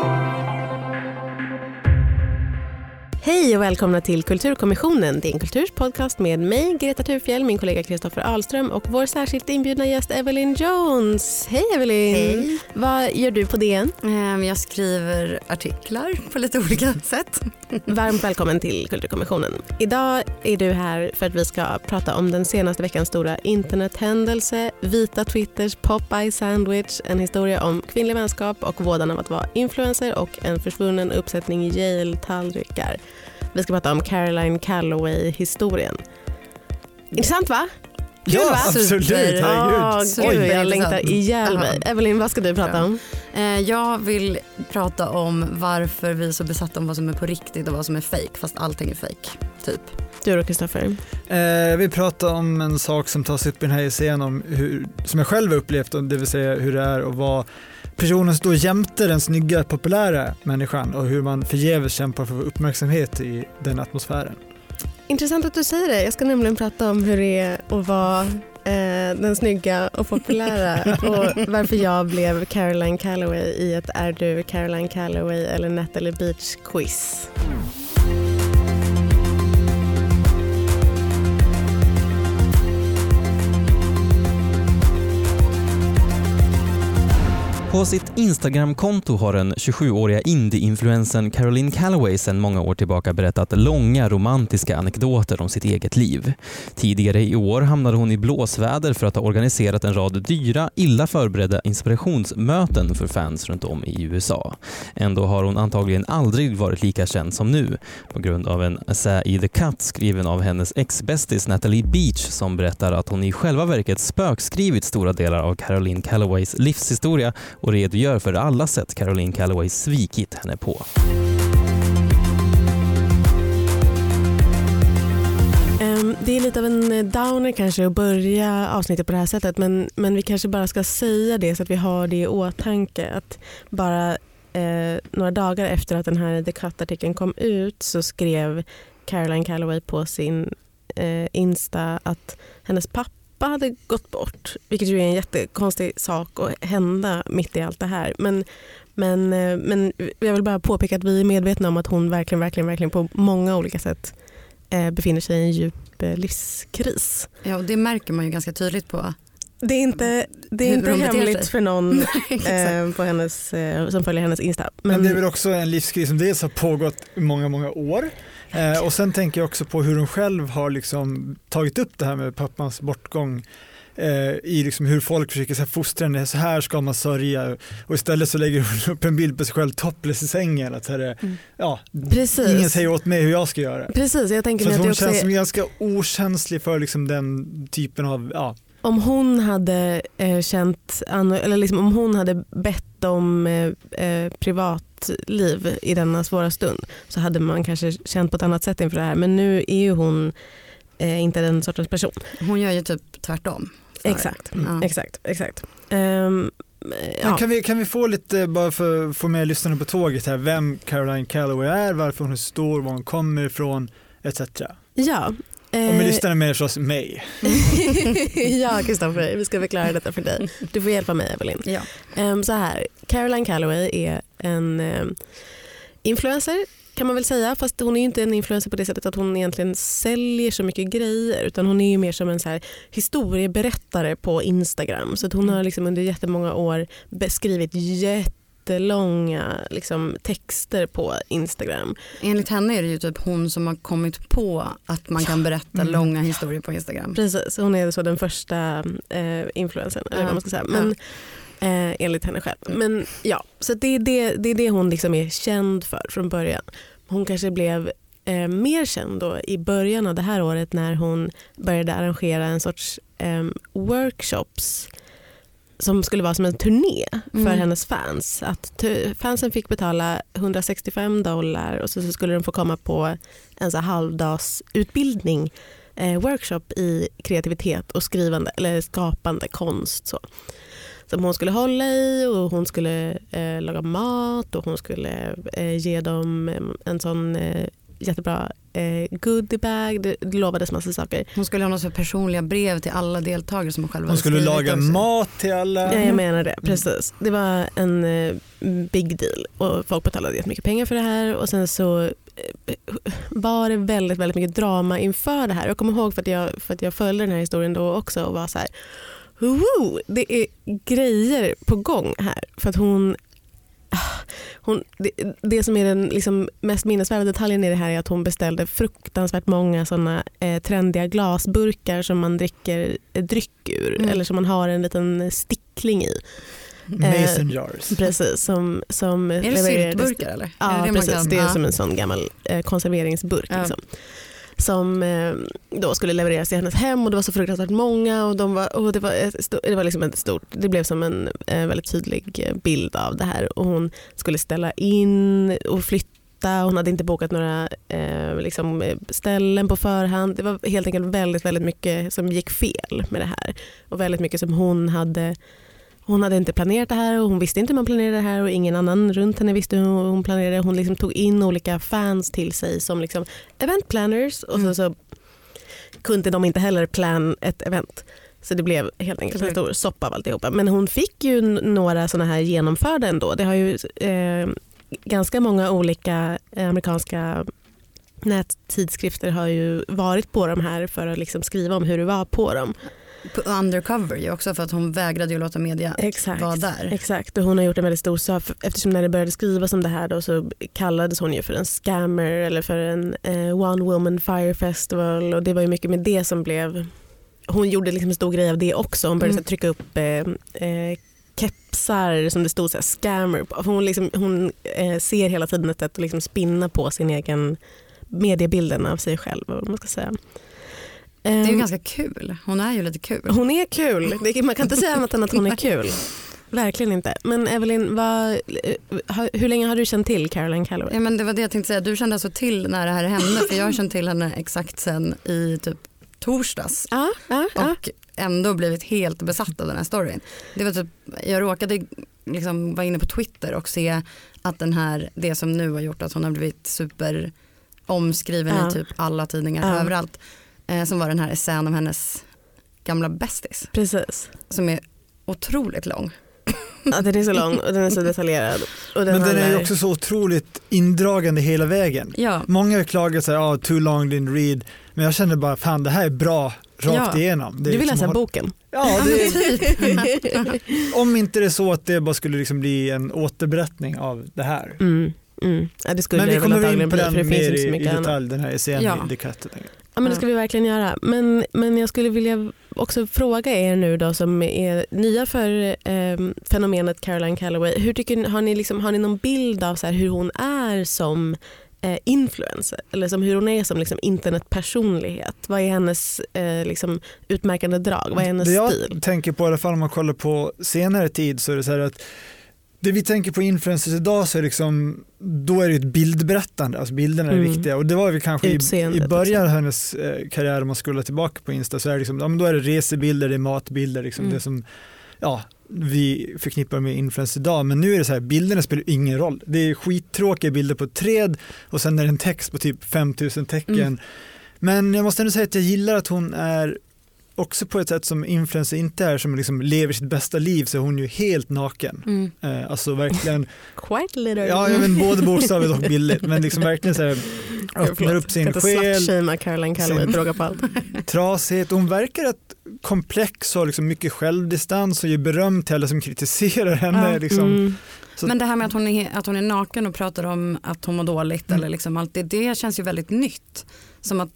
thank you Hej och välkomna till Kulturkommissionen. En kulturspodcast med mig, Greta Thurfjell, min kollega Kristoffer Ahlström och vår särskilt inbjudna gäst Evelyn Jones. Hej Evelyn! Hej. Vad gör du på DN? Ehm, Jag skriver artiklar på lite olika sätt. Varmt välkommen till Kulturkommissionen. Idag är du här för att vi ska prata om den senaste veckans stora internethändelse, vita Twitters Popeye Sandwich, en historia om kvinnlig vänskap och vådan av att vara influencer och en försvunnen uppsättning Yale-tallrikar. Vi ska prata om Caroline Calloway-historien. Intressant va? Kul Ja, va? absolut. Herregud. gud, jag längtar ihjäl mig. Ja. Evelyn, vad ska du prata Bra. om? Ehm, Jag vill prata om varför vi är så besatta om vad som är på riktigt och vad som är fake fast allting är fake. Typ. Du då Kristoffer? Eh, vi pratar om en sak som tas upp i den här essän om hur, som jag själv har upplevt, och det vill säga hur det är att vara personen står jämte den snygga, populära människan och hur man förgäves kämpar för uppmärksamhet i den atmosfären. Intressant att du säger det. Jag ska nämligen prata om hur det är att vara eh, den snygga och populära och varför jag blev Caroline Calloway i ett Är du Caroline Calloway eller Natalie Beach På sitt Instagramkonto har den 27-åriga indie-influensen Caroline Calloway sedan många år tillbaka berättat långa romantiska anekdoter om sitt eget liv. Tidigare i år hamnade hon i blåsväder för att ha organiserat en rad dyra, illa förberedda inspirationsmöten för fans runt om i USA. Ändå har hon antagligen aldrig varit lika känd som nu på grund av en essä i The Cut skriven av hennes ex-bästis Natalie Beach som berättar att hon i själva verket spökskrivit stora delar av Caroline Calloways livshistoria och redogör för alla sätt Caroline Calloway svikit henne på. Ehm, det är lite av en eh, downer kanske att börja avsnittet på det här sättet men, men vi kanske bara ska säga det så att vi har det i åtanke. Att bara eh, några dagar efter att den här The Cut-artikeln kom ut så skrev Caroline Calloway på sin eh, Insta att hennes pappa hade gått bort. Vilket ju är en jättekonstig sak att hända mitt i allt det här. Men, men, eh, men jag vill bara påpeka att vi är medvetna om att hon verkligen, verkligen, verkligen på många olika sätt eh, befinner sig i en djup eh, livskris. Ja, och det märker man ju ganska tydligt på. Det är inte, det är inte hemligt för någon eh, på hennes, eh, som följer hennes Insta. Men, det är väl också en livskris som dels har pågått i många, många år eh, och sen tänker jag också på hur hon själv har liksom tagit upp det här med pappans bortgång eh, i liksom hur folk försöker så här, fostra henne, så här ska man sörja och istället så lägger hon upp en bild på sig själv topless i sängen. Att här, Mm. ja, Precis. ingen säger åt mig hur jag ska göra. Precis, jag tänker Så att att hon också känns är, som ganska okänslig för liksom den typen av, ja, om hon hade eh, känt, eller liksom om hon hade bett om eh, privatliv i denna svåra stund så hade man kanske känt på ett annat sätt inför det här. Men nu är ju hon eh, inte den sortens person. Hon gör ju typ tvärtom. Exakt, Ja. exakt, exakt. Men ja. Kan, vi, kan vi få lite, bara för att få med lyssnarna på tåget här, vem Caroline Calloway är, varför hon är stor, var hon kommer ifrån, etc. ja. Och med Eh, lyssnarna med förstås mig. ja, Kristoffer, vi ska förklara detta för dig. Du får hjälpa mig, Evelyn. Ja. Um, så här, Caroline Calloway är en um, influencer kan man väl säga, fast hon är ju inte en influencer på det sättet att hon egentligen säljer så mycket grejer utan hon är ju mer som en så här historieberättare på Instagram. Så att hon har liksom under jättemånga år beskrivit jättelånga liksom, texter på Instagram. Enligt henne är det ju typ hon som har kommit på att man kan berätta Mm. långa historier på Instagram. Precis, hon är så den första eh, influencern eller Ja. vad man ska säga. Men, eh, enligt henne själv. Men ja, så det är det, det är det hon liksom är känd för från början. Hon kanske blev eh, mer känd då i början av det här året när hon började arrangera en sorts eh, workshops som skulle vara som en turné för Mm. hennes fans. Att fansen fick betala 165 dollar och så, så skulle de få komma på en så här halvdagsutbildning eh, workshop i kreativitet och skrivande eller skapande konst. Så. Som hon skulle hålla i och hon skulle eh, laga mat och hon skulle eh, ge dem en sån eh, jättebra eh, goodiebag, det, det lovades massa saker. Hon skulle ha något så personliga brev till alla deltagare som hon själv Hon skulle laga också. mat till alla. Ja, jag menar det, precis. Det var en eh, big deal och folk betalade jättemycket pengar för det här och sen så eh, var det väldigt, väldigt mycket drama inför det här. Jag kommer ihåg för att jag, för att jag följde den här historien då också och var så här, Woho! det är grejer på gång här. För att hon, hon det, det som är den liksom mest minnesvärda detaljen i det här är att hon beställde fruktansvärt många såna eh, trendiga glasburkar som man dricker eh, dryck ur Mm. eller som man har en liten stickling i. Mason jars. Precis, som, som Är det syltburkar eller? är Ja, det det precis. kan- Det är som en sån gammal eh, konserveringsburk. Ja. Liksom. Som eh, då skulle levereras till hennes hem och det var så fruktansvärt många och, de var, och det, var ett stort, det var liksom ett stort, det blev som en eh, väldigt tydlig bild av det här och hon skulle ställa in och flytta hon hade inte bokat några eh, liksom, ställen på förhand. Det var helt enkelt väldigt, väldigt mycket som gick fel med det här. Och väldigt mycket som hon hade hon hade inte planerat det här och hon visste inte hur man planerade det här och ingen annan runt henne visste hur hon planerade det. Hon liksom tog in olika fans till sig som liksom event planners och Mm. så, så kunde de inte heller plan ett event. Så det blev helt enkelt en stor soppa av alltihopa. Men hon fick ju några sådana här genomförda ändå. Det har ju eh, ganska många olika eh, amerikanska nättidskrifter har ju varit på de här för att liksom skriva om hur det var på dem. Undercover ju också för att hon vägrade ju låta media Exakt. vara där. Exakt och hon har gjort en väldigt stor sak eftersom när det började skrivas om det här då så kallades hon ju för en scammer eller för en eh, one woman fire festival och det var ju mycket med det som blev hon gjorde liksom en stor grej av det också. Hon började Mm. trycka upp eh, eh, kepsar som det stod så här scammer på. Hon, liksom, hon eh, ser hela tiden ett sätt att liksom spinna på sin egen mediebilden av sig själv. Vad man ska säga. Det är ju Ehm, ganska kul. Hon är ju lite kul. hon är kul. Man kan inte säga annat än att hon är kul. Verkligen inte. Men Evelyn, vad, eh, hur länge har du känt till Caroline Calloway? Ja, men det var det jag tänkte säga. Du kände alltså till när det här hände för jag har känt till henne exakt sen i typ torsdags Ja, ja, ja. och ändå blivit helt besatt av den här storyn. Det var typ, jag råkade liksom vara inne på Twitter och se att den här, det som nu har gjort att hon har blivit super omskriven i typ alla tidningar överallt. Eh, som var den här essän om hennes gamla bästis Precis. som är otroligt lång. Ja, den är så lång och den är så detaljerad. Och den Men den är ju handlar- också så otroligt indragande hela vägen. Ja, Många har klagat sig, ah, too long didn't read. Men jag känner bara, fan det här är bra rakt Ja. igenom. Du vill liksom läsa håll- boken? Ja, det är, typ. om inte det är så att det bara skulle liksom bli en återberättning av det här. Mm. Mm. Ja, det skulle Men vi kommer in på den mer så i, i detalj, den här essän Ja. i The Cut. Ja, men det ska vi verkligen göra. Men, men jag skulle vilja också fråga er nu då som är nya för eh, fenomenet Caroline Calloway. Hur tycker, har, ni liksom, har ni någon bild av så hur hon är som eh, influencer? Eller som hur hon är som liksom, internetpersonlighet? Vad är hennes eh, liksom, utmärkande drag? Vad är hennes det jag stil? tänker på, i alla fall om man kollar på senare tid, så är det så här att det vi tänker på influencers idag så är liksom, då är det ett bildberättande, alltså bilderna är Mm. viktiga och det var vi kanske i, Utseendet i början av hennes eh, karriär om man skulle tillbaka på Insta så är det liksom, ja, då är det resebilder, det är matbilder, liksom Mm. det som ja, vi förknippar med influencers idag men nu är det så här, bilderna spelar ingen roll. Det är skittråkiga bilder på ett träd och sen är det en text på typ 5000 tecken. Mm. Men jag måste ändå säga att jag gillar att hon är också på ett sätt som influencer inte är, som liksom lever sitt bästa liv så är hon ju helt naken. Mm. Eh, alltså verkligen, Quite literally. ja vet både bokstavligt och bildligt, men liksom verkligen så här, öppnar upp sin ska själ, inte slutshamea Caroline Calloway råga på allt. trasighet. Hon verkar rätt komplex och har liksom mycket självdistans och ger beröm till alla som kritiserar henne. Ja. Liksom. Mm. Så- Men det här med att hon, är, att hon är naken och pratar om att hon mår dåligt Mm. eller liksom allt det, det känns ju väldigt nytt. Som att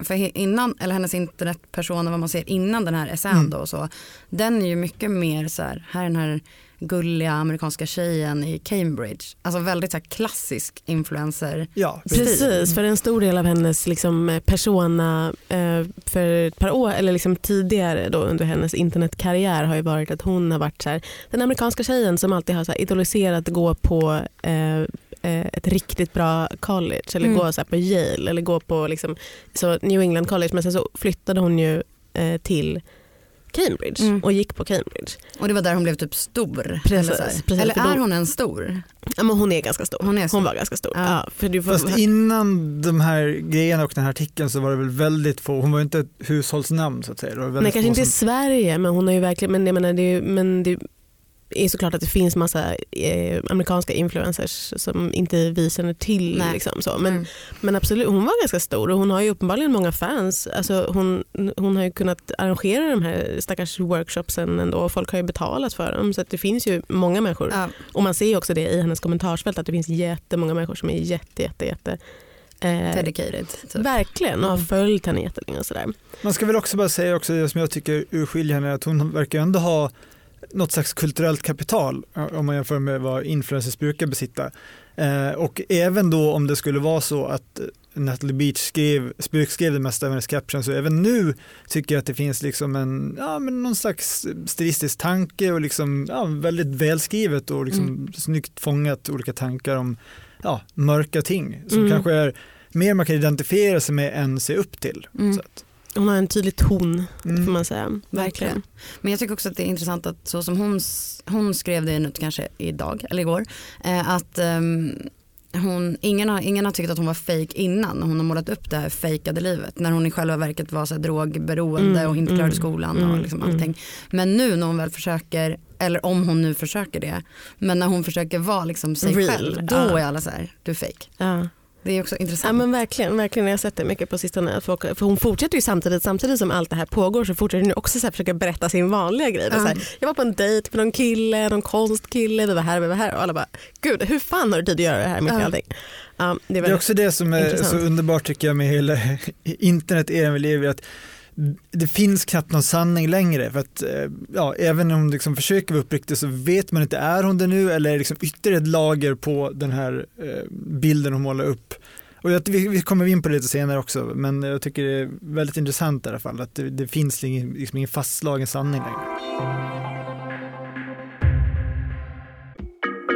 för innan, eller hennes internetpersoner, vad man ser innan den här essän Mm. då och så, den är ju mycket mer så här, här är den här gulliga amerikanska tjejen i Cambridge. Alltså väldigt så här klassisk influencer. Ja, Precis, för en stor del av hennes liksom, persona eh, för ett par år, eller liksom tidigare då, under hennes internetkarriär har ju varit att hon har varit så här, den amerikanska tjejen som alltid har så här, idoliserat gå på eh, eh, ett riktigt bra college eller Mm. gå så här, på Yale eller gå på liksom, så New England college men sen så flyttade hon ju eh, till Cambridge Mm. och gick på Cambridge. Och det var där hon blev typ stor. Precis, eller precis, eller är då- hon en stor? Ja, men hon är ganska stor. Hon är stor. Hon var ganska stor. Ja. Ja. för du får, Fast innan de här grejerna och den här artikeln så var det väl väldigt få, hon var ju inte ett hushållsnamn så att säga. Det var väldigt Nej, kanske få inte i som- Sverige men hon har ju verkligen, men jag menar, det, är, ju- men det är såklart att det finns massa eh, amerikanska influencers som inte vi känner till. Liksom, så. Men, Mm. men absolut, hon var ganska stor och hon har ju uppenbarligen många fans. Alltså, hon, hon har ju kunnat arrangera de här stackars workshopsen ändå och folk har ju betalat för dem. Så att det finns ju många människor. Ja. Och man ser ju också det i hennes kommentarsfält att det finns jättemånga människor som är jätte, jätte, jätte eh, Dedicated. Typ. Verkligen och har Mm. följt henne jättelänge och sådär. Man ska väl också bara säga också det som jag tycker urskiljer henne, att hon verkar ändå ha något slags kulturellt kapital om man jämför med vad influencers brukar besitta. Eh, och även då om det skulle vara så att Natalie Beach skrev, spökskrev det mesta av hennes caption så även nu tycker jag att det finns liksom en, ja, men någon slags stilistisk tanke och liksom, ja, väldigt välskrivet och liksom Mm. snyggt fångat olika tankar om ja, mörka ting som Mm. kanske är mer man kan identifiera sig med än se upp till. Mm. Så att, Hon har en tydlig ton mm. får man säga. Verkligen. Men jag tycker också att det är intressant att så som hon, hon skrev det nu kanske idag eller igår. Eh, att ehm, hon, ingen, har, ingen har tyckt att hon var fake innan. Hon har målat upp det här fejkade livet. När hon i själva verket var så här drogberoende Mm, och inte mm, klarade skolan och mm, liksom mm. allting. Men nu när hon väl försöker, eller om hon nu försöker det. Men när hon försöker vara liksom sig Real, själv. Då ja. är alla så här, du är fake. Ja. Det är också Ja, intressant. men verkligen, verkligen. Jag har sett det mycket på sistone. Folk, för hon fortsätter ju samtidigt, samtidigt som allt det här pågår så fortsätter hon också så här försöka berätta sin vanliga grej. Ja. Så här, jag var på en dejt med någon kille, någon konstkille, vi var här, vi var här och alla bara gud hur fan har du tid att göra det här i Ja. allting? Ja, det är Det är också det som är intressant. så underbart tycker jag med hela internet-eran vi lever i, att det finns knappt någon sanning längre. För att, eh, ja, även om hon liksom försöker vara uppriktig så vet man inte, är hon det nu eller är det liksom ytterligare ett lager på den här eh, bilden hon målar upp. Och jag, vi, vi kommer in på det lite senare också, men jag tycker det är väldigt intressant i alla fall att det, det finns ingen, liksom ingen fastslagen sanning längre.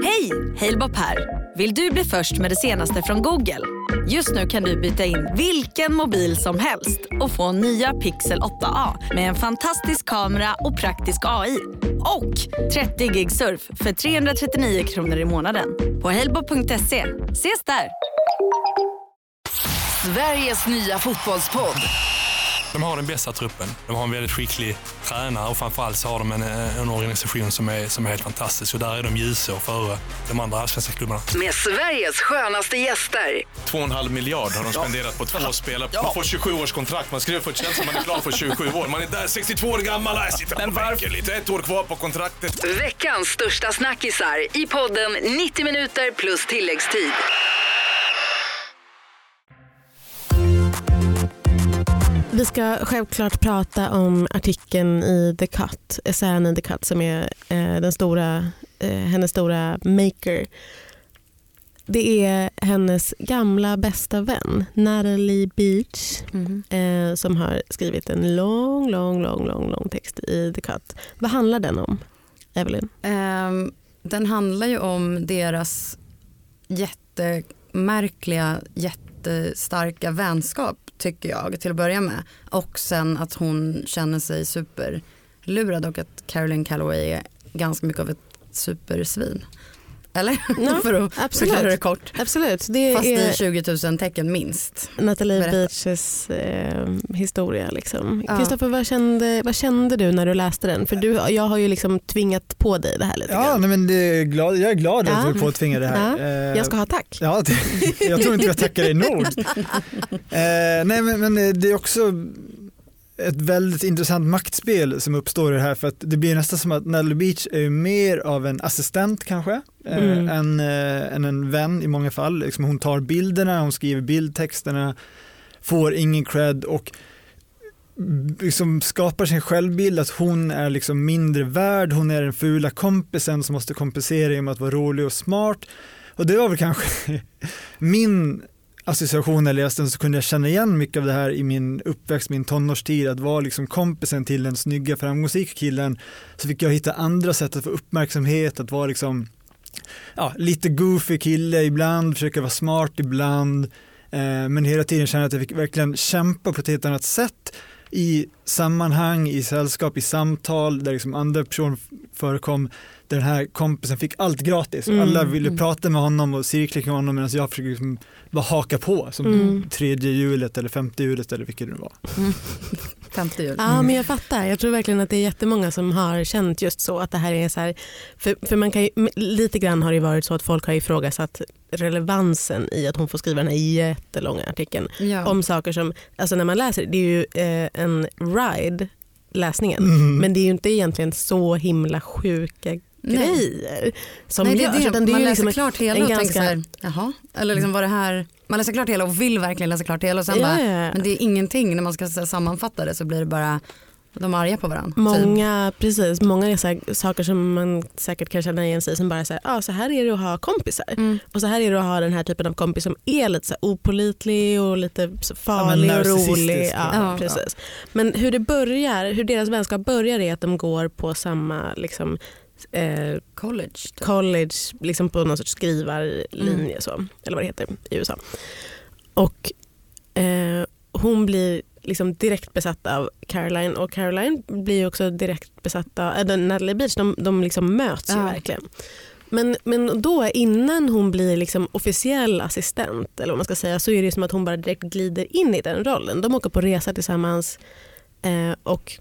Hej! Halebop här. Vill du bli först med det senaste från Google? Just nu kan du byta in vilken mobil som helst och få nya Pixel 8A med en fantastisk kamera och praktisk AI. Och 30 gig surf för 339 kronor i månaden på halebop.se. Ses där! Sveriges nya fotbollspodd. De har den bästa truppen. De har en väldigt skicklig tränare och framförallt så har de en, en organisation som är, som är helt fantastisk. Och där är de ljusår före de andra allsvenska klubbarna. Med Sveriges skönaste gäster. 2,5 miljard har de spenderat på två spelare. Man får 27 års kontrakt. Man skriver för ett känns som man är klar för 27 år. Man är där 62 år gammal. Jag sitter Men varför? lite. Ett år kvar på kontraktet. Veckans största snackisar i podden 90 minuter plus tilläggstid. Vi ska självklart prata om artikeln i The Cut, essären i The Cut som är eh, den stora, eh, hennes stora maker. Det är hennes gamla bästa vän Natalie Beach Mhm. eh, som har skrivit en lång, lång, lång, lång, lång text i The Cut. Vad handlar den om, Evelyn? Ehm, den handlar ju om deras jättemärkliga, jättestarka vänskap tycker jag till att börja med. Och sen att hon känner sig superlurad och att Caroline Calloway är ganska mycket av ett supersvin. Eller? Ja, För att absolut. förklara det kort. Absolut, det Fast är i 20 000 tecken minst. Natalie Berätta. Beaches eh, historia. Liksom. Ja. Kristoffer, vad, kände, vad kände du när du läste den? För du, jag har ju liksom tvingat på dig det här lite Ja, grann. nej, men det är glad, jag är glad att Ja. du påtvingar det här. Eh, Jag ska ha tack. Ja, det, jag tror inte jag tackar dig nog. Eh, nej, men, men det är också ett väldigt intressant maktspel som uppstår i det här för att det blir nästan som att Natalie Beach är mer av en assistent kanske eh, Mm. än, eh, än en vän i många fall. Liksom hon tar bilderna, hon skriver bildtexterna, får ingen cred och liksom skapar sin självbild att hon är liksom mindre värd, hon är den fula kompisen som måste kompensera genom att vara rolig och smart. Och det var väl kanske min association när jag läste den så kunde jag känna igen mycket av det här i min uppväxt, min tonårstid, att vara liksom kompisen till den snygga framgångsrika killen. Så fick jag hitta andra sätt att få uppmärksamhet, att vara liksom ja, lite goofy kille ibland, försöka vara smart ibland. Eh, men hela tiden känna att jag fick verkligen kämpa på ett helt annat sätt i sammanhang, i sällskap, i samtal där liksom andra personer förekom den här kompisen fick allt gratis. Mm. Alla ville prata med honom och cirkla kring honom medan jag försökte liksom bara haka på som Mm. tredje hjulet eller femte hjulet eller vilket det nu var. Femte jul. Ja, men jag fattar. Jag tror verkligen att det är jättemånga som har känt just så att det här är så här, för, för man kan ju, lite grann har det ju varit så att folk har ifrågasatt relevansen i att hon får skriva den här jättelånga artikeln Ja. om saker som, alltså när man läser, det är ju eh, en ride läsningen Mm. men det är ju inte egentligen så himla sjuka. Grejer som Nej, det görs, är det. utan man är läser liksom klart hela och ganska- tänker så här, jaha, eller liksom var det här, man läser klart hela och vill verkligen läsa klart hela och sen Ja, bara, ja, ja. men det är ingenting när man ska så här sammanfatta det så blir det bara, de är arga på varandra. typ. Många, precis, många så här, saker som man säkert kan känna igen sig i som bara säger ah, så här är det att ha kompisar. Mm. Och så här är det att ha den här typen av kompis som är lite så här opolitlig och lite så farlig Ja, och rolig. Ja, Ja. precis. Men hur det börjar, hur deras vänskap börjar är att de går på samma liksom, eh, College. Typ. college liksom på någon sorts skrivarlinje Mm. så, eller vad det heter i USA. Och eh, hon blir liksom direkt besatt av Caroline och Caroline blir också direkt besatt av äh, Natalie Beach. De, de liksom möts ju Ja. verkligen. Men, men då innan hon blir liksom officiell assistent eller vad man ska säga så är det som att hon bara direkt glider in i den rollen. De åker på resa tillsammans eh, och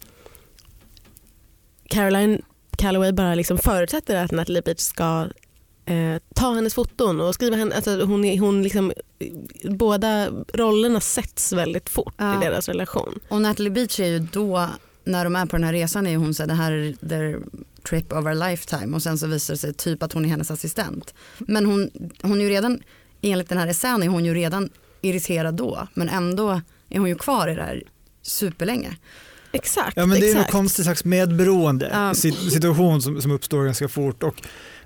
Caroline Calloway bara liksom förutsätter att Natalie Beach ska eh, ta hennes foton och skriva henne. Alltså hon, hon liksom, båda rollerna sätts väldigt fort Ja. i deras relation. Och Natalie Beach är ju då, när de är på den här resan är hon så här, det här är their trip of a lifetime och sen så visar det sig typ att hon är hennes assistent. Men hon, hon är ju redan, enligt den här essän är hon ju redan irriterad då men ändå är hon ju kvar i det här superlänge. Exakt. Ja men det är någon exakt. konstig slags medberoende situation som, som uppstår ganska fort. Och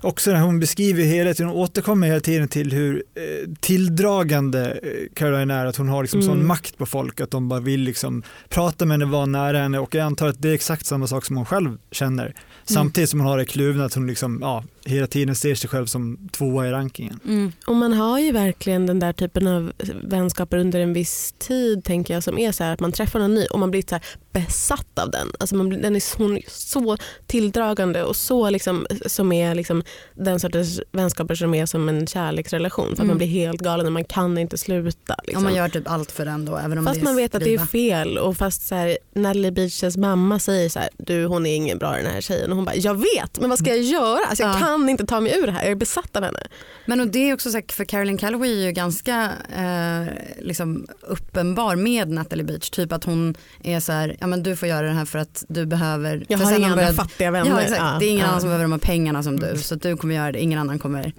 också när hon beskriver hela tiden, hon återkommer hela tiden till hur eh, tilldragande eh, Caroline är, att hon har liksom Mm. sån makt på folk, att de bara vill liksom prata med henne, vara nära henne och jag antar att det är exakt samma sak som hon själv känner. Samtidigt som hon har det kluvna att hon liksom, ja, hela tiden ser sig själv som tvåa i rankingen. Och man har ju verkligen den där typen av vänskaper under en viss tid tänker jag som är så här att man träffar någon ny och man blir så här besatt av den. Alltså man blir, den är, hon är så tilldragande och så liksom, som är liksom den sortens vänskaper som är som en kärleksrelation för att Mm. man blir helt galen och man kan inte sluta. Liksom. Och man gör typ allt för den då även om Fast man vet att det är fel och fast så här, Natalie Beaches mamma säger så här, du hon är ingen bra den här tjejen och hon bara, jag vet men vad ska jag göra? Alltså, jag Ja. Kan inte ta mig ur det här, jag är besatt av henne. Men och det är också så här, för Caroline Calloway är ju ganska eh, liksom uppenbar med Natalie Beach. Typ att hon är så här, ja men du får göra det här för att du behöver. Jag har inga andra fattiga vänner. Ja, exakt. Ja, det är ingen ja. annan som behöver de här pengarna som du. Så att du kommer göra det, ingen annan kommer.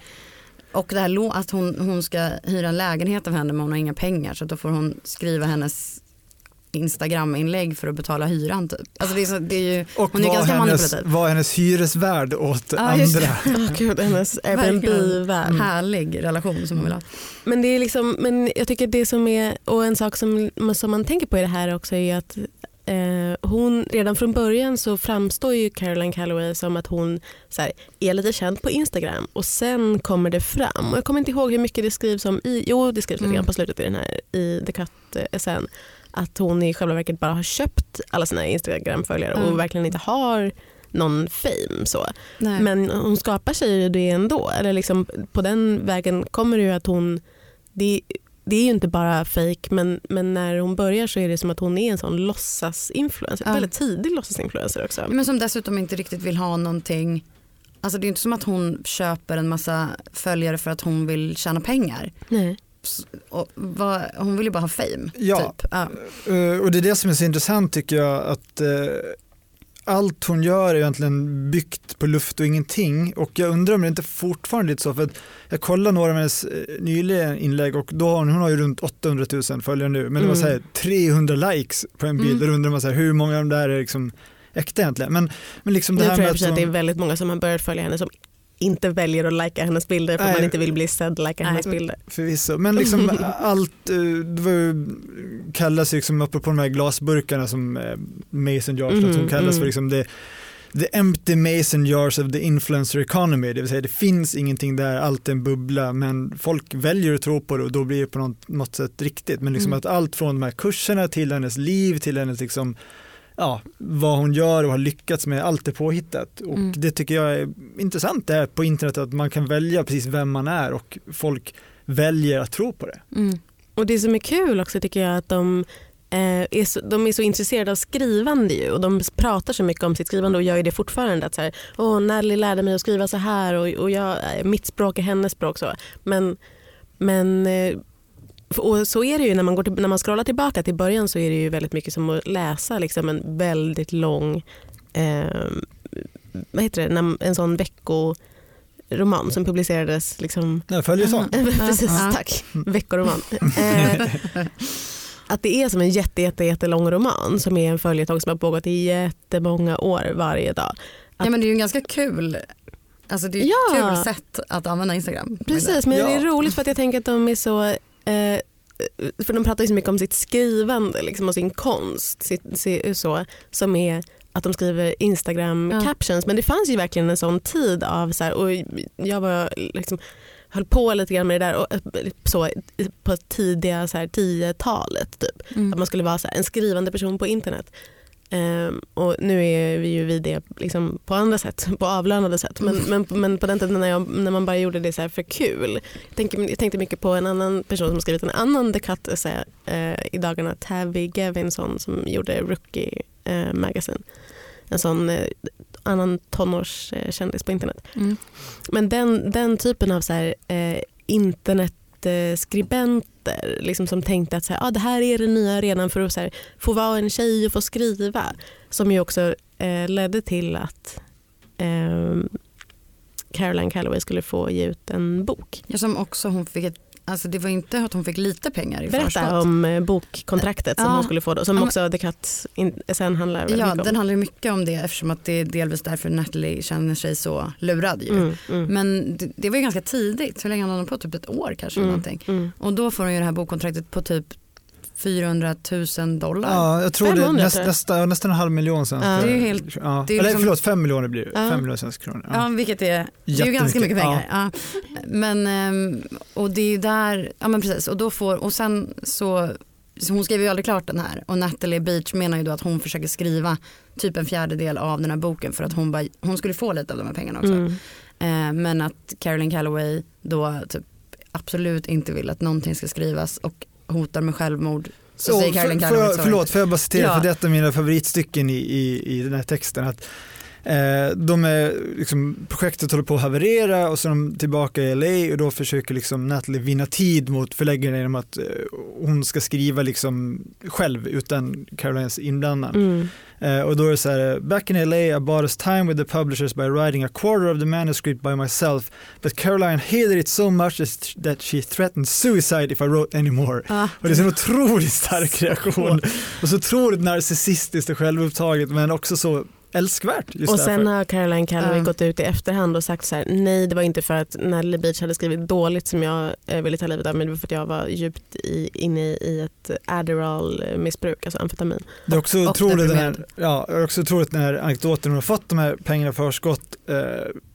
Och det här att hon, hon ska hyra en lägenhet av henne men hon har inga pengar så då får hon skriva hennes Instagram-inlägg för att betala hyran typ. Alltså det är, så, det är ju, Och hon är var ganska hennes, manipulativ. var hennes hyresvärd åt just andra. Åh gud, hennes Airbnb-värld. Härlig relation som hon vill ha. Men, det är liksom, men jag tycker det som är, och en sak som, som man tänker på i det här också är att eh, hon, redan från början så framstår ju Caroline Calloway som att hon så här, är lite känd på Instagram och sen kommer det fram. Och jag kommer inte ihåg hur mycket det skrivs om i, jo det skrivs lite Mm. grann på slutet i den här i The Cut-essän. Att hon i själva verket bara har köpt alla sina Instagram-följare Mm. och verkligen inte har någon fame. Så. Nej. Men hon skapar sig ju det ändå. Eller liksom, på den vägen kommer det ju att hon... Det, det är ju inte bara fake men, men när hon börjar så är det som att hon är en sån låtsasinfluencer. Ja. Väldigt tidig låtsasinfluencer också. Men som dessutom inte riktigt vill ha någonting. Alltså det är inte som att hon köper en massa följare för att hon vill tjäna pengar. Nej. Vad, hon vill ju bara ha fame. Ja. Typ. Ja. Eh, och det är det som är så intressant tycker jag att eh, allt hon gör är egentligen byggt på luft och ingenting och jag undrar om det inte fortfarande är lite så för att jag kollade några av hennes eh, nyliga inlägg och då har hon, hon har ju runt 800 000 följare nu men det var så här 300 likes på en bild Mm. och då undrar man så här, hur många av de där är liksom äkta egentligen men, men liksom det Nu här tror med jag sig att att det är väldigt många som har börjat följa henne som inte väljer att lajka hennes bilder för att Nej. man inte vill bli sedd lajka Nej. hennes bilder. Förvisso, men liksom allt, eh, det var ju, kallas ju liksom, apropå de här glasburkarna som eh, Mason Jar, att Mhm, hon kallas mm. för liksom det, the empty mason jars of the influencer economy, det vill säga det finns ingenting där, allt är en bubbla, men folk väljer att tro på det och då blir det på något, något sätt riktigt. Men liksom Mm. att allt från de här kurserna till hennes liv, till hennes liksom, ja, vad hon gör och har lyckats med, allt är påhittat. Och Mm. det tycker jag är intressant det här på internet, att man kan välja precis vem man är och folk väljer att tro på det. Mm. Och det som är kul också tycker jag att de eh, är så, de är så intresserade av skrivande ju, och de pratar så mycket om sitt skrivande och gör det fortfarande. Att så här, Åh, Nelly lärde mig att skriva så här och, och jag, eh, mitt språk är hennes språk. Så. Men, men eh, och så är det ju när man, går till, när man scrollar tillbaka till början så är det ju väldigt mycket som att läsa liksom en väldigt lång eh, vad heter det, en sån veckoroman som publicerades liksom Jag följer sånt. Precis, Ja. tack. Veckoroman. Eh, att det är som en jätte, jätte, jättelång roman som är en följetong som har pågått i jättemånga år varje dag. Ja men det är ju en ganska kul, alltså det är ett Ja. kul sätt att använda Instagram. Precis, men det är Ja. roligt för att jag tänker att de är så eh, för de pratar ju så mycket om sitt skrivande liksom, och sin konst sitt, si- så, som är att de skriver Instagram Ja. captions men det fanns ju verkligen en sån tid av så här, och jag var liksom höll på lite grann med det där och, eh, så, på tidiga så här, 10-talet typ. Mm. Att man skulle vara så här, en skrivande person på internet. Ehm, och nu är vi ju vid det liksom, på andra sätt, på avlönade sätt. Men, men, men på den tiden när, jag, när man bara gjorde det så för kul. Jag, tänker, jag tänkte mycket på en annan person som skrivit en annan The Cut essä eh, i dagarna, Tavi Gevinson som gjorde Rookie eh, Magazine. En sån eh, annan tonårskändis på internet. Mm. Men den, den typen av så här, eh, internetskribenter liksom som tänkte att så här, ah, det här är den nya arenan för att så här, få vara en tjej och få skriva. Som ju också eh, ledde till att eh, Caroline Calloway skulle få ge ut en bok. Ja, som också hon fick ett, alltså det var inte att hon fick lite pengar i Berätta förskott. om eh, bokkontraktet som Ja. hon skulle få då, som Ja, också The Cut sen handlar väldigt Ja, mycket om. den handlar mycket om det eftersom att det är delvis därför Natalie känner sig så lurad ju. Mm, mm, Men det, det var ju ganska tidigt, hur länge hade hon på? Typ ett år kanske. mm, Någonting. mm. Och då får hon ju det här bokkontraktet på typ 400 000 dollar. Ja, jag tror det 500 är näst, tror jag. nästa, nästan en halv miljon svenska. Ja. Det är ju helt- ja. det är Eller liksom- förlåt, fem miljoner blir det. Ja. Fem miljoner svenska kronor. Ja, Ja. vilket är, det är ju ganska mycket pengar. Ja. Men, ehm, och det är ju där, ja men precis, och då får, och sen så, så hon skriver ju aldrig klart den här och Natalie Beach menar ju då att hon försöker skriva typ en fjärdedel av den här boken för att hon, bara, hon skulle få lite av de här pengarna också. Mm. Eh, men att Caroline Calloway då typ absolut inte vill att någonting ska skrivas och hotar med självmord. Så Så, säger Caroline för, för, förlåt, får jag bara citera, Ja. för det är mina favoritstycken i, i, i den här texten. Att, de är, liksom, projektet håller på att haverera och så är de tillbaka i LA och då försöker liksom Natalie vinna tid mot förläggaren genom att eh, hon ska skriva liksom själv utan Carolines inblandan. Mm. Eh, och då är det så här, back in LA I bought us time with the publishers by writing a quarter of the manuscript by myself but Caroline hated it so much that- she threatened suicide if I wrote any more. Ja. Och det är en otroligt stark reaktion. Och så otroligt narcissistiskt och självupptaget men också så älskvärt. Just Och därför. sen har Caroline Calloway Ja. gått ut i efterhand och sagt så här, nej det var inte för att Nelly Beach hade skrivit dåligt som jag eh, ville ta livet av men det var för att jag var djupt i, inne i ett Adderall-missbruk, alltså amfetamin. Det är också och otroligt den här, deprimerad. ja, det är också otroligt den här anekdoten, hon har fått de här pengarna förskott, eh,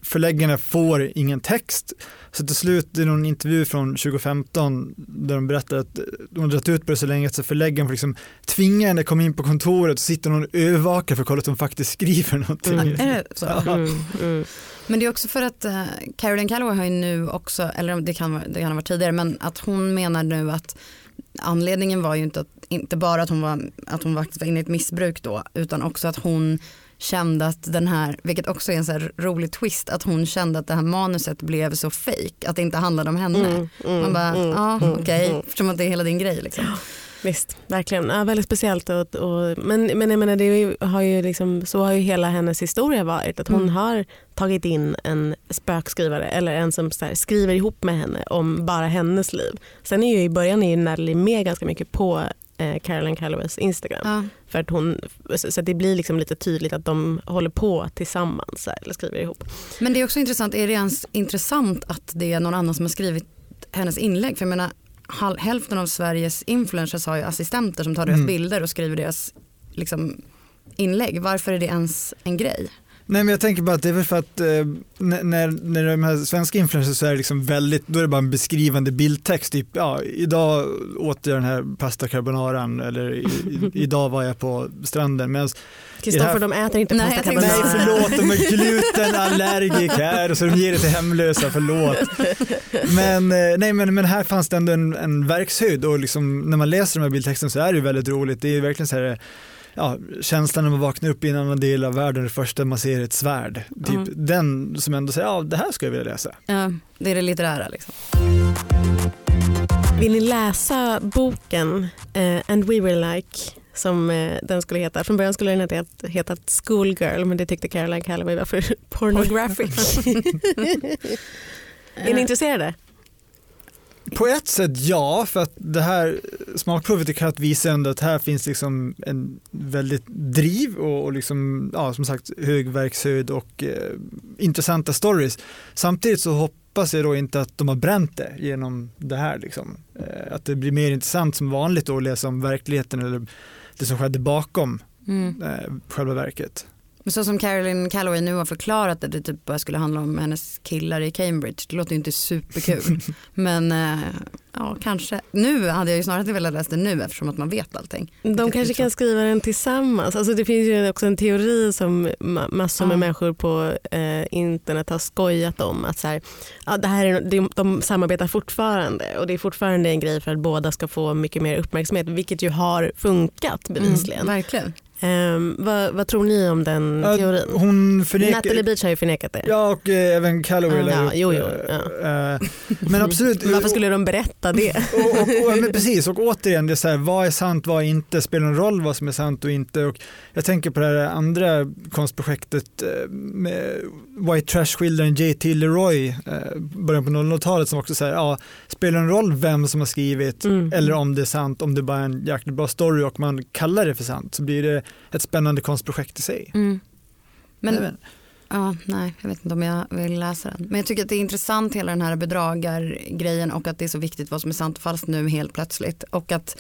förläggarna får ingen text, så till slut är någon intervju från 2015 där de berättar att de har dragit ut på det så länge att så förläggaren får liksom tvinga henne att komma in på kontoret och sitter någon och övervakar för att kolla att hon faktiskt skriver någonting. Mm. Är det så? Mm, mm. Men det är också för att uh, Caroline Calloway har ju nu också, eller det kan, det kan ha varit tidigare, men att hon menar nu att anledningen var ju inte, att, inte bara att hon, var, att hon faktiskt var inne i ett missbruk då, utan också att hon kände att den här, vilket också är en så rolig twist, att hon kände att det här manuset blev så fake, att det inte handlade om henne. Mm, mm, Man bara, mm, ja mm, okej, mm. eftersom att det är hela din grej liksom. Visst, verkligen. Ja, väldigt speciellt. Och, och, men, men jag menar, det har ju liksom, så har ju hela hennes historia varit. Att hon Mm. har tagit in en spökskrivare eller en som här, skriver ihop med henne om bara hennes liv. Sen är ju i början är ju Nelly med ganska mycket på eh, Caroline Calloways Instagram. Ja. För att hon, så, så att det blir liksom lite tydligt att de håller på tillsammans här, eller skriver ihop. Men det är också intressant, är det ens intressant att det är någon annan som har skrivit hennes inlägg? För jag menar, hälften av Sveriges influencers har ju assistenter som tar deras Mm. bilder och skriver deras liksom, inlägg. Varför är det ens en grej? Nej men jag tänker bara att det är väl för att eh, när, när de här svenska influencers så är det liksom väldigt, då är det bara en beskrivande bildtext. Typ, ja, idag åt jag den här pasta carbonaran eller i, i, idag var jag på stranden. Medan Kristoffer de äter inte pasta carbonara. Nej förlåt, de är glutenallergiker och så de ger det till hemlösa, förlåt. Men, eh, nej, men, men här fanns det ändå en, en verkshöjd och liksom, när man läser de här bildtexterna så är det ju väldigt roligt. Det är verkligen så här, ja, känslan när man vaknar upp i en annan del av världen, det första man ser är ett svärd. Typ Mm. den som ändå säger, ja det här ska jag vilja läsa. Ja, det är det litterära liksom. Vill ni läsa boken eh, And We Were Like som eh, den skulle heta. Från början skulle den heta, heta Schoolgirl men det tyckte Caroline Calloway var för pornographic. är ni intresserade? På ett sätt ja, för att det här smakprovet i Katt visar ändå att här finns liksom en väldigt driv och, och liksom, ja, som sagt hög verkshöjd och eh, intressanta stories. Samtidigt så hoppas jag då inte att de har bränt det genom det här. Liksom. Eh, att det blir mer intressant som vanligt då att läsa om verkligheten eller det som skedde bakom Mm. eh, själva verket. Men så som Caroline Calloway nu har förklarat det, det typ bara skulle handla om hennes killar i Cambridge. Det låter ju inte superkul. Men eh, ja, kanske. Nu hade jag ju snarare velat läsa det nu eftersom att man vet allting. De kanske kan skriva den tillsammans. Alltså det finns ju också en teori som ma- massor med Ja. människor på eh, internet har skojat om. Att så här, ja, det här är, de, de samarbetar fortfarande och det är fortfarande en grej för att båda ska få mycket mer uppmärksamhet vilket ju har funkat bevisligen. Mm, verkligen. Ehm, vad, vad tror ni om den Ja, teorin? Hon förnekar... Natalie Beach har ju förnekat det. Ja, och eh, även Calloway Ja, la upp, jo, jo, eh, ja. eh, Men absolut. Varför skulle de berätta det? och, och, och, men precis, och återigen, det är så här, vad är sant, vad är inte, spelar någon roll vad som är sant och inte. Och jag tänker på det här andra konstprojektet med White Trash-skildaren J.T. Leroy, början på 00-talet som också säger, ja, spelar någon roll vem som har skrivit Mm. eller om det är sant, om det bara är en jäkligt bra story och man kallar det för sant så blir det ett spännande konstprojekt i sig. Mm. Men vet. Ja, nej, jag vet inte om jag vill läsa den. Men jag tycker att det är intressant hela den här bedragargrejen och att det är så viktigt vad som är sant och falskt nu helt plötsligt. Och att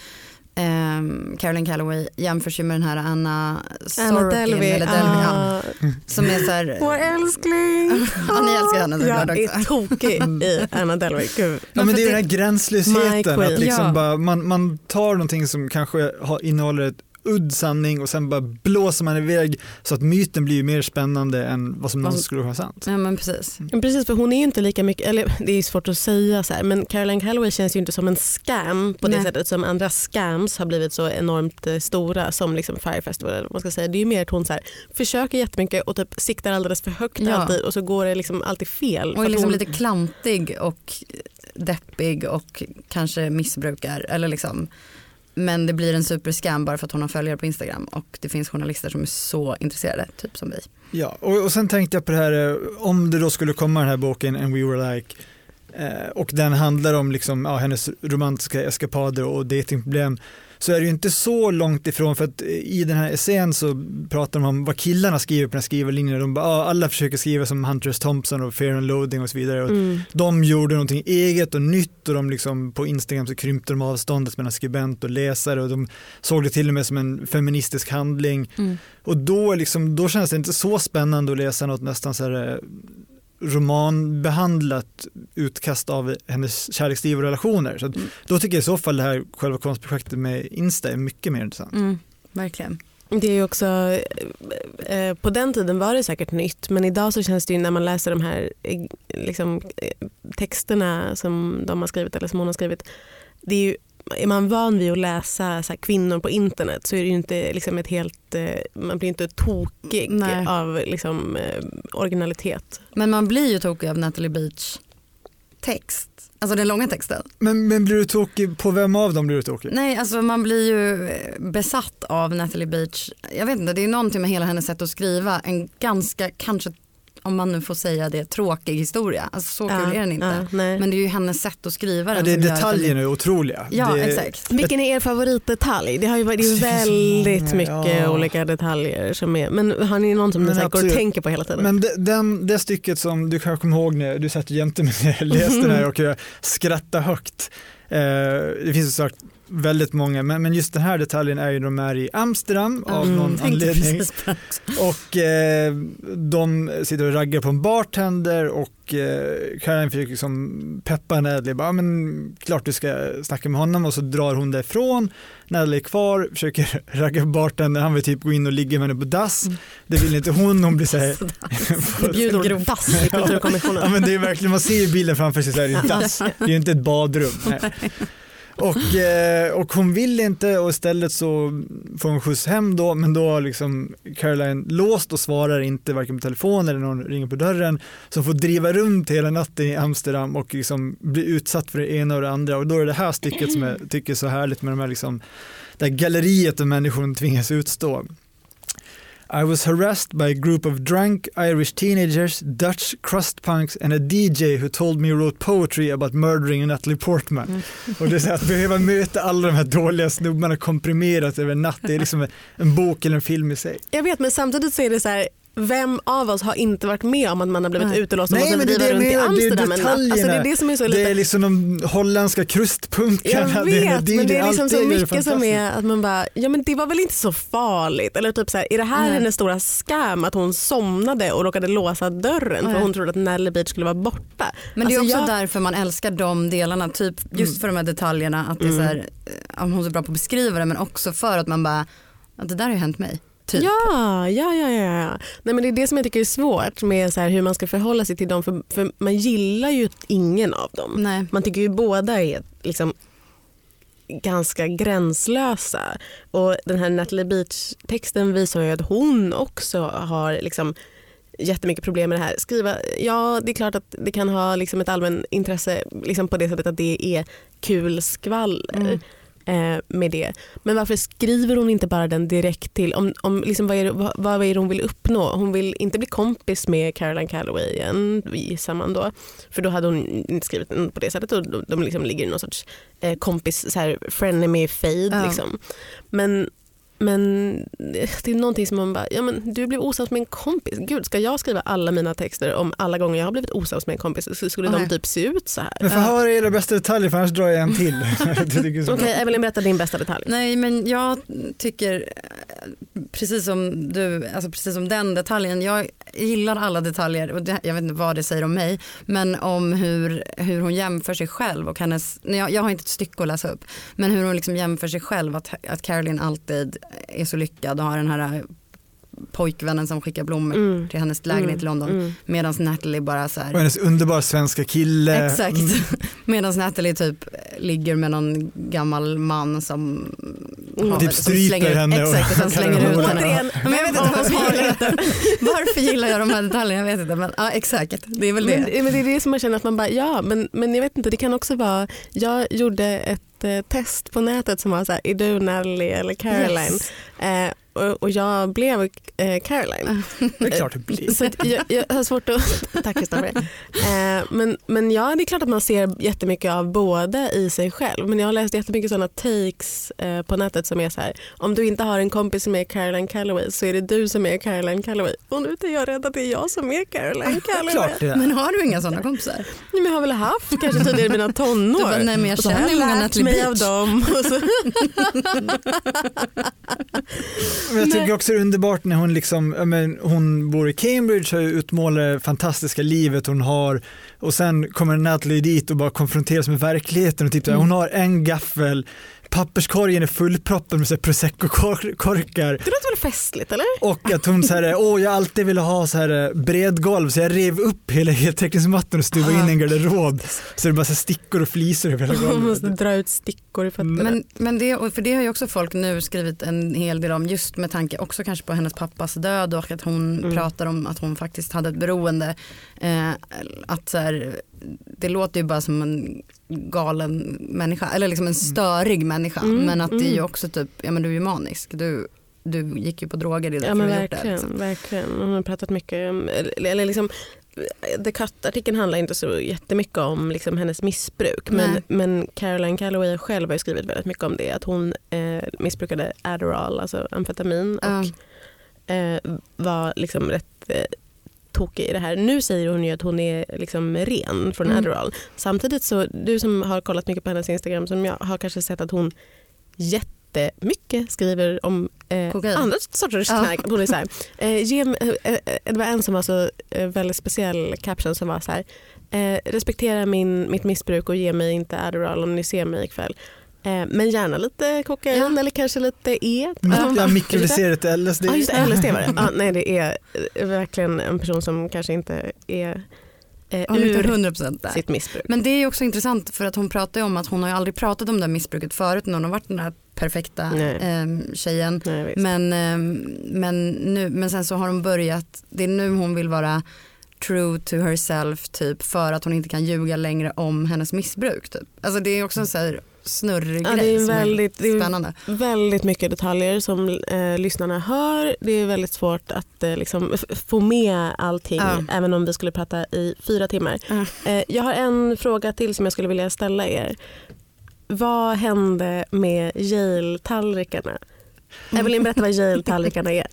ehm, Caroline Calloway jämförs ju med den här Anna Anna Sorokin. Delvey. Eller Delvey ja, Ah, som är så här, Vår älskling. Ja, ni älskar henne såklart Jag också. är tokig i Anna Delvey. Gud. Ja, men det är den här gränslösheten, att liksom Ja. bara, man, man tar någonting som kanske har, innehåller ett udd sanning och sen bara blåser man iväg så att myten blir mer spännande än vad som någonsin skulle vara sant. ja men precis. Men precis för hon är ju inte lika mycket, eller det är svårt att säga så här, men Caroline Calloway känns ju inte som en scam på det Nej. sättet som andra scams har blivit så enormt eh, stora som liksom Fire Festival. Eller vad man ska säga. Det är ju mer att hon så här, försöker jättemycket och typ siktar alldeles för högt Ja. alltid och så går det liksom alltid fel. Och är liksom hon, lite klantig och deppig och kanske missbrukar. Eller liksom, men det blir en superscam bara för att hon har följare på Instagram och det finns journalister som är så intresserade, typ som vi. Ja, och, och sen tänkte jag på det här, eh, om det då skulle komma den här boken And We Were Like eh, och den handlar om liksom, ja, hennes romantiska eskapader och datingproblem så är det ju inte så långt ifrån för att eh, i den här essän så pratar de om vad killarna skriver på den här skrivarlinjen. De bara, alla försöker skriva som Hunter S. Thompson och Fear and Loading och så vidare. Och mm, de gjorde någonting eget och nytt och de liksom på Instagram så krympte de avståndet mellan skribent och läsare och de såg det till och med som en feministisk handling. Mm. Och då, liksom, då känns det inte så spännande att läsa något nästan så här eh, romanbehandlat utkast av hennes kärleksliv och relationer. Så Mm. Då tycker jag i så fall det här själva konstprojektet med Insta är mycket mer intressant. Mm, verkligen. Det är ju också, eh, eh, på den tiden var det säkert nytt men idag så känns det ju när man läser de här eh, liksom, eh, texterna som de har skrivit eller som hon har skrivit. Det är, ju, är man van vid att läsa så här, kvinnor på internet så är det ju inte liksom ett helt, eh, man blir inte tokig Nej. av liksom, eh, originalitet. Men man blir ju tokig av Natalie Beach text. Alltså den långa texten. Men, men blir du tokig, på vem av dem blir du tokig? Nej, alltså man blir ju eh, besatt av Natalie Beach. Jag vet inte, det är någonting med hela hennes sätt att skriva. En ganska, kanske om man nu får säga det, tråkig historia. Alltså så kul är den inte. Ja. Men det är ju hennes sätt att skriva Ja, den det, den- detaljerna är otroliga. Ja, det, exakt. Vilken är er favoritdetalj? Det har ju varit det är väldigt mycket ja. olika detaljer. Som är, men har ni någon som ni går och tänker på hela tiden? Men det, den, det stycket som du kanske kommer ihåg när du satt jämte mig när jag läste den här och jag skrattade högt. Eh, det finns ju sagt väldigt många, men, men just den här detaljen är ju de är i Amsterdam av Mm, någon anledning. Och eh, de sitter och raggar på en bartender och eh, Caroline försöker liksom peppa Natalie. Bara, "Ja, men klart du ska snacka med honom och så drar hon därifrån. Natalie är kvar, försöker ragga på bartendern. Han vill typ gå in och ligga med henne på dass. Det vill inte hon. Hon blir så här. Bjuder hon dass i ja, Kulturkommissionen. men det är verkligen, man ser ju bilden framför sig så här, det är dass. Det är inte ett badrum. Nej. Och, eh, och hon vill inte och istället så får hon skjuts hem då men då har liksom Caroline låst och svarar inte varken på telefon eller någon ringer på dörren så hon får driva runt hela natten i Amsterdam och liksom bli utsatt för det ena och det andra och då är det det här stycket som jag tycker är så härligt med de här liksom, det här galleriet av människor hon tvingas utstå. I was harassed by a group of drunk Irish teenagers, Dutch crust punks and a DJ who told me he wrote poetry about murdering Natalie Portman. Och det är att behöva möta alla de här dåliga snubbarna komprimerat över en natt, det är liksom en bok eller en film i sig. Jag vet men samtidigt så är det så här vem av oss har inte varit med om att man har blivit Nej. utelåst och Nej, måste men det är driva det runt i menar, det är Amsterdam? Alltså det är det som är så Det lite är liksom de holländska krustpunkarna. Jag det är vet, DJ, men det är liksom så det mycket som är att man bara, ja men det var väl inte så farligt. Eller typ så här, är det här Nej. hennes stora scam att hon somnade och råkade låsa dörren för Nej. hon trodde att Nelly Beach skulle vara borta. Men det är Alltså, också jag- därför man älskar de delarna, typ Mm. just för de här detaljerna att det är så här, eh, om hon är så bra på att beskriva det men också för att man bara, ja, det där har ju hänt mig. Typ. Ja, ja, ja, ja. Nej, men det är det som jag tycker är svårt med så här, hur man ska förhålla sig till dem. För, för man gillar ju ingen av dem. Nej. Man tycker ju båda är liksom ganska gränslösa. Och den här Natalie Beach-texten visar ju att hon också har liksom jättemycket problem med det här. Skriva, ja det är klart att det kan ha liksom ett allmän intresse liksom på det sättet att det är kul skvaller. Eh, med det. Men varför skriver hon inte bara den direkt till, om, om liksom vad, är vad, vad är det hon vill uppnå? Hon vill inte bli kompis med Caroline Calloway igen, gissar man då. För då hade hon inte skrivit den på det sättet och de, de liksom ligger i någon sorts eh, kompis, så här, frenemy fade. Ja. Liksom. Men, men det är någonting som man bara, ja men du blev osams med en kompis. Gud, ska jag skriva alla mina texter om alla gånger jag har blivit osams med en kompis? Så Skulle Nej. de typ se ut så här? Men få höra era bästa detaljer för annars drar jag en till. Okej, Evelyn berätta din bästa detalj. Nej men jag tycker precis som du, alltså precis som den detaljen, jag gillar alla detaljer och det, jag vet inte vad det säger om mig men om hur, hur hon jämför sig själv och hennes, nej, jag, jag har inte ett stycke att läsa upp men hur hon liksom jämför sig själv att, att Caroline alltid är så lyckad och har den här pojkvännen som skickar blommor Mm. till hennes lägenhet i London Mm. medan Natalie bara så här Och hennes underbara svenska kille. Exakt. Mm. Medan Natalie typ ligger med någon gammal man som har- Typ stryper henne och- Exakt, och sen slänger ut henne. Återigen, Men jag vet inte oss gillar, har varför gillar jag de här detaljerna, jag vet inte. Men ja, exakt, det är väl det. Men, men det är det som man känner att man bara, ja men, men jag vet inte, det kan också vara, jag gjorde ett eh, test på nätet som var så här, är du Nelly eller Caroline? Yes. Eh, och, jag blev eh, Caroline. Det är klart det blir. Så jag, jag har svårt att... Tack Kristoffer. Eh, men, men ja, det är klart att man ser jättemycket av båda i sig själv. Men jag har läst jättemycket sådana takes eh, på nätet som är så här. Om du inte har en kompis som är Caroline Calloway så är det du som är Caroline Calloway. Och nu är jag rädd att det är jag som är Caroline Calloway. Klart. Men har du inga sådana kompisar? Nej, men jag har väl haft kanske tidigare i mina tonår. Du bara, nej, men jag och så har känner jag lärt mig av dem. Jag tycker också det är underbart när hon liksom, men hon bor i Cambridge och utmålar det fantastiska livet hon har och sen kommer Natalie dit och bara konfronteras med verkligheten och typ Mm. hon har en gaffel, papperskorgen är fullproppen med så här prosecco-korkar det låter väl festligt eller? och att hon säger åh jag alltid velat ha så här eh, bredgolv så jag rev upp hela heltäckningsmattan och stuvade in i en garderob så det är bara så här stickor och flisor över hela Man golvet. måste dra ut stickor i fötterna. Men, men det, för det har ju också folk nu skrivit en hel del om just med tanke också kanske på hennes pappas död och att hon Mm. pratar om att hon faktiskt hade ett beroende. Eh, att så här, det låter ju bara som en galen människa eller liksom en störig människa Mm, men att det är ju mm. också typ, ja men du är ju manisk. Du, du gick ju på droger, det är Ja därför men du har gjort det. verkligen, Liksom. verkligen. Hon har pratat mycket om, eller, eller liksom The Cut-artikeln handlar inte så jättemycket om liksom hennes missbruk men, Nej. men Caroline Calloway själv har ju skrivit väldigt mycket om det. Att hon eh, missbrukade Adderall, alltså amfetamin Ja. och eh, var liksom rätt eh, tokig i det här. Nu säger hon ju att hon är liksom ren från Mm. Adderall. Samtidigt så, du som har kollat mycket på hennes Instagram som jag har kanske sett att hon jättemycket skriver om eh, Kokain. andra sorters Ja. knark. Hon är så här, eh, ge, mig- eh, eh, det var en som var så eh, väldigt speciell caption som var så här, eh, respektera min, mitt missbruk och ge mig inte Adderall om ni ser mig ikväll. Eh, men gärna lite kokain Ja. eller kanske lite E. Ja, mikrodoserat LSD. Ja just LSD var det. Ja, nej, det är eh, verkligen en person som kanske inte är eh, Hon är inte ur 100% där. sitt missbruk. Men det är ju också intressant för att hon pratar om att hon har aldrig pratat om det här missbruket förut när hon har varit den där perfekta Nej. eh, tjejen. Nej. Men, eh, men, nu, men sen så har hon börjat, det är nu hon vill vara true to herself typ för att hon inte kan ljuga längre om hennes missbruk. Typ. Alltså det är också en så här snurrig Ja, det är väldigt- det är är- spännande. väldigt mycket detaljer som eh, lyssnarna hör. Det är väldigt svårt att eh, liksom, få med allting Ja. även om vi skulle prata i fyra timmar. Ja. Eh, jag har en fråga till som jag skulle vilja ställa er. Vad hände med Yale-tallrikarna? Evelyn, berätta vad Yale-tallrikarna är.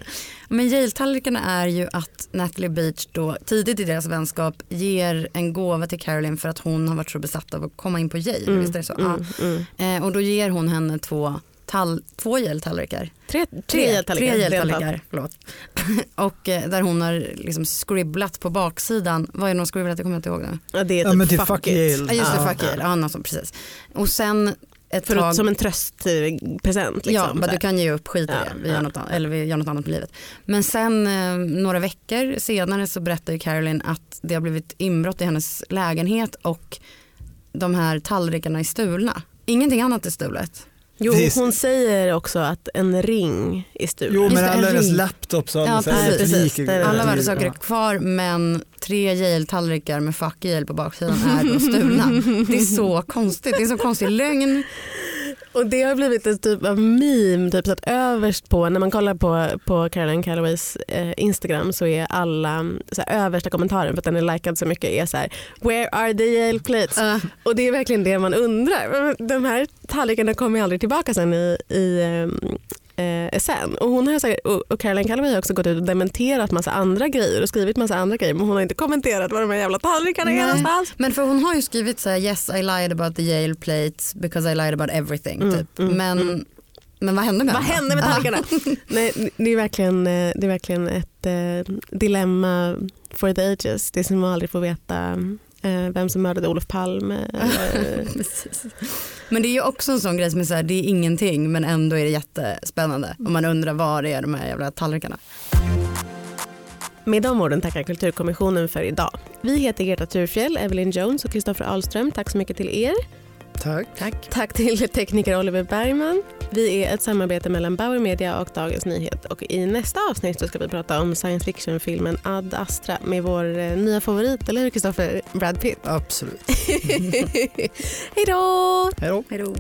Men Yale-tallrikarna är ju att Natalie Beach då tidigt i deras vänskap ger en gåva till Caroline för att hon har varit så besatt av att komma in på Yale. Visst är det så? Mm, mm. Ja. Eh, och då ger hon henne två, tall, två Yale-tallrikar. Tre, tre, Tre Yale-tallrikar. Yale-tallrikar, förlåt. och eh, där hon har liksom scribblat på baksidan, vad är det hon har scribblat, det kommer jag inte ihåg nu. Ja, det är Ja, typ men typ fuck, fuck it. Ja just det, Ja. fuck Yale, ja, något sånt, precis. Och sen ett För tag, som en tröstpresent. Liksom, ja, här. du kan ge upp skit i Ja, det, vi gör ja. något, annat- eller vi gör något annat med livet. Men sen eh, några veckor senare så berättar Caroline att det har blivit inbrott i hennes lägenhet och de här tallrikarna är stulna. Ingenting annat är stulet. Jo, Precis. hon säger också att en ring är stulen. Jo men alla en hennes laptops och Ja, alla precis. värdesaker är kvar men tre Yale-tallrikar med fuck Yale på baksidan är då stulna. Det är så konstigt, det är så konstig lögn. Och det har blivit en typ av meme, typ så att överst på, när man kollar på, på Caroline Calloways eh, Instagram så är alla så här, översta kommentaren för att den är likad så mycket är så här “Where are the Yale plates?” Uh, Och det är verkligen det man undrar. De här tallrikarna kommer aldrig tillbaka sen i, i eh, sen. Och, hon har säkert, och och Caroline Calloway har också gått ut och dementerat massa andra grejer och skrivit massa andra grejer men hon har inte kommenterat var de här jävla tallrikarna är någonstans. men för hon har ju skrivit så här yes I lied about the Yale plates because I lied about everything. Mm, typ. mm, men, mm. men vad hände med Vad hände med tallrikarna? Nej, det, är verkligen, eh, det är verkligen ett eh, dilemma for the ages. Det som att aldrig få veta vem som mördade Olof Palme. Men det är ju också en sån grej som är så här, det är ingenting men ändå är det jättespännande. Och man undrar var är de här jävla tallrikarna. Med de orden tackar Kulturkommissionen för idag. Vi heter Greta Thurfjell, Evelyn Jones och Kristoffer Ahlström. Tack så mycket till er. Tack. Tack. Tack till tekniker Oliver Bergman. Vi är ett samarbete mellan Bauer Media och Dagens Nyhet. Och I nästa avsnitt så ska vi prata om science fiction-filmen Ad Astra med vår eh, nya favorit, eller hur Kristoffer? Brad Pitt. Absolut. Hej då! Hej då. Hej då.